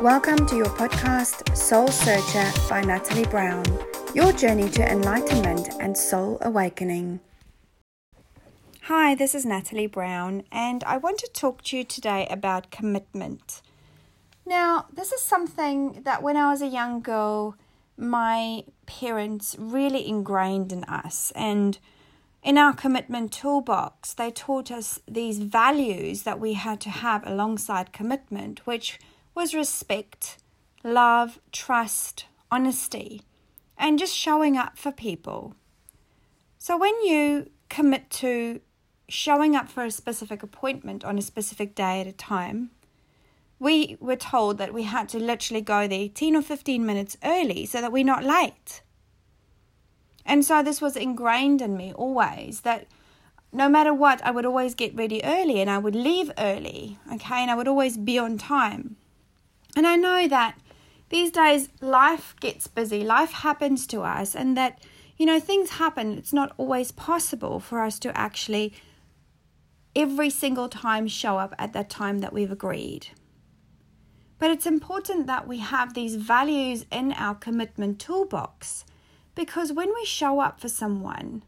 Welcome to your podcast, Soul Searcher by Natalie Brown, your journey to enlightenment and soul awakening. Hi, this is Natalie Brown, and I want to talk to you today about commitment. Now, this is something that when I was a young girl, my parents really ingrained in us, and in our commitment toolbox, they taught us these values that we had to have alongside commitment, which was respect, love, trust, honesty, and just showing up for people. So when you commit to showing up for a specific appointment on a specific day at a time, we were told that we had to literally go there 10 or 15 minutes early so that we're not late. And so this was ingrained in me always that no matter what, I would always get ready early and I would leave early, okay, and I would always be on time. And I know that these days life gets busy, life happens to us, and that, you know, things happen. It's not always possible for us to actually every single time show up at that time that we've agreed. But it's important that we have these values in our commitment toolbox because when we show up for someone,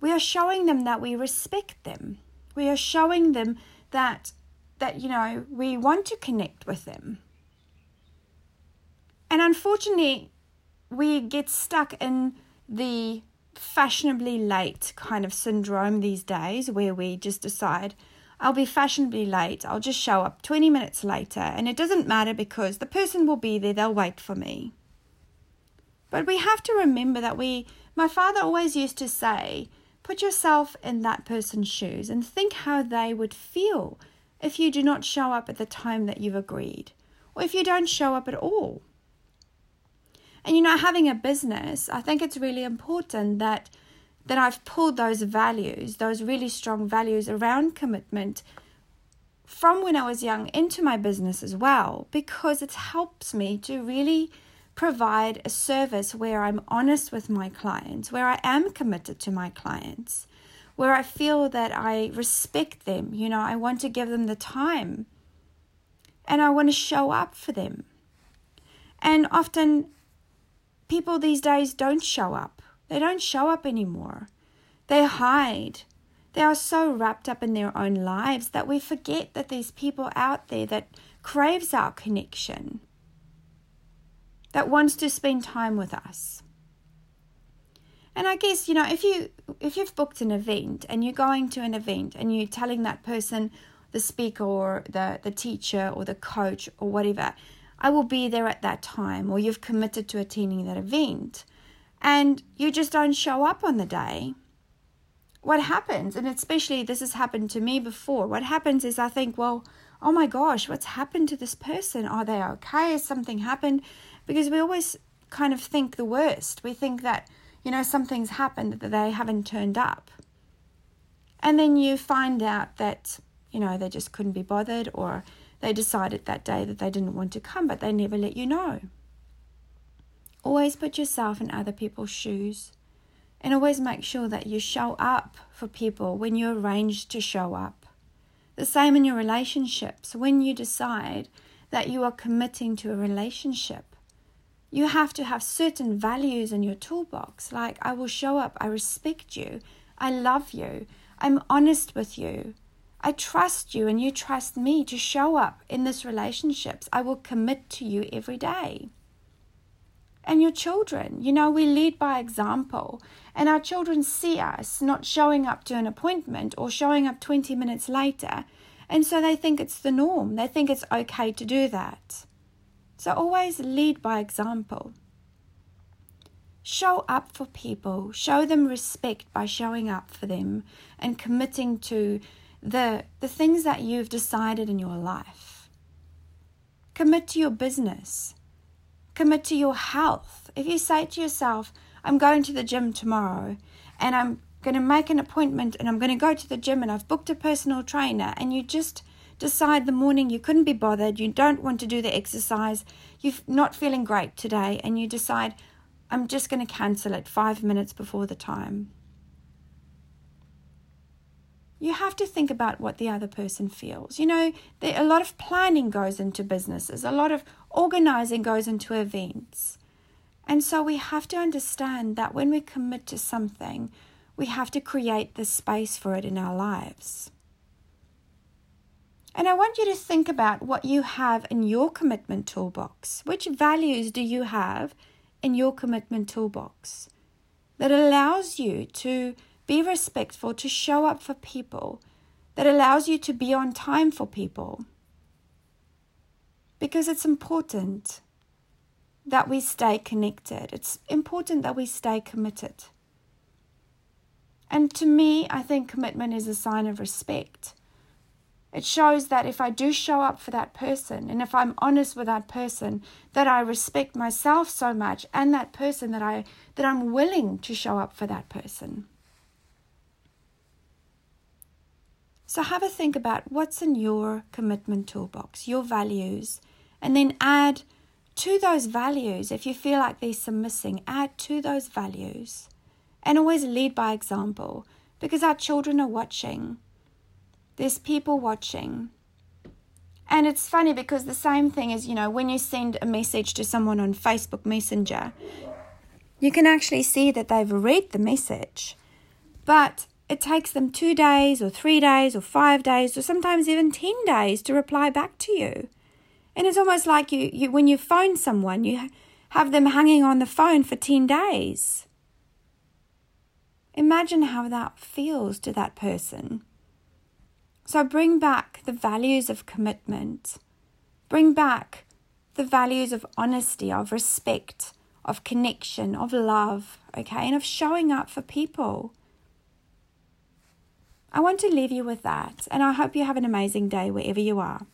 we are showing them that we respect them. We are showing them that that, you know, we want to connect with them. And unfortunately, we get stuck in the fashionably late kind of syndrome these days where we just decide, I'll be fashionably late, I'll just show up 20 minutes later, and it doesn't matter because the person will be there, they'll wait for me. But we have to remember that we, my father always used to say, put yourself in that person's shoes and think how they would feel if you do not show up at the time that you've agreed, or if you don't show up at all. And you know, having a business, I think it's really important that that I've pulled those values, those really strong values around commitment from when I was young into my business as well, because it helps me to really provide a service where I'm honest with my clients, where I am committed to my clients, where I feel that I respect them. You know, I want to give them the time and I want to show up for them. And often people these days don't show up. They don't show up anymore. They hide. They are so wrapped up in their own lives that we forget that there's people out there that craves our connection, that wants to spend time with us. And I guess, you know, if you if you've booked an event and you're going to an event and you're telling that person, the speaker or the, the teacher or the coach or whatever, I will be there at that time, or you've committed to attending that event, and you just don't show up on the day, what happens, and especially this has happened to me before, what happens is I think, well, oh my gosh, what's happened to this person? Are they okay? Has something happened? Because we always kind of think the worst. We think that you know, something's happened that they haven't turned up. And then you find out that, you know, they just couldn't be bothered or they decided that day that they didn't want to come, but they never let you know. Always put yourself in other people's shoes and always make sure that you show up for people when you arrange to show up. The same in your relationships. When you decide that you are committing to a relationship, you have to have certain values in your toolbox, like I will show up, I respect you, I love you, I'm honest with you, I trust you, and you trust me to show up in this relationships. I will commit to you every day. And your children, you know, we lead by example, and our children see us not showing up to an appointment or showing up 20 minutes later, and so they think it's the norm. They think it's okay to do that. So always lead by example. Show up for people, show them respect by showing up for them and committing to the, the things that you've decided in your life. Commit to your business, commit to your health. If you say to yourself, I'm going to the gym tomorrow and I'm going to make an appointment and I'm going to go to the gym and I've booked a personal trainer and you just decide the morning you couldn't be bothered, you don't want to do the exercise, you're not feeling great today, and you decide, I'm just going to cancel it five minutes before the time. you have to think about what the other person feels. You know, there, a lot of planning goes into businesses, a lot of organizing goes into events. And so we have to understand that when we commit to something, we have to create the space for it in our lives. And I want you to think about what you have in your commitment toolbox. Which values do you have in your commitment toolbox that allows you to be respectful, to show up for people, that allows you to be on time for people. Because it's important that we stay connected, it's important that we stay committed. And to me, I think commitment is a sign of respect. It shows that if I do show up for that person and if I'm honest with that person, that I respect myself so much and that person that I that I'm willing to show up for that person. So have a think about what's in your commitment toolbox, your values, and then add to those values, if you feel like there's some missing, add to those values. And always lead by example because our children are watching. There's people watching. And it's funny because the same thing is, you know, when you send a message to someone on Facebook Messenger, you can actually see that they've read the message. But it takes them two days or three days or five days or sometimes even 10 days to reply back to you. And it's almost like you, you when you phone someone, you have them hanging on the phone for 10 days. Imagine how that feels to that person. So bring back the values of commitment. Bring back the values of honesty, of respect, of connection, of love, okay, and of showing up for people. I want to leave you with that, and I hope you have an amazing day wherever you are.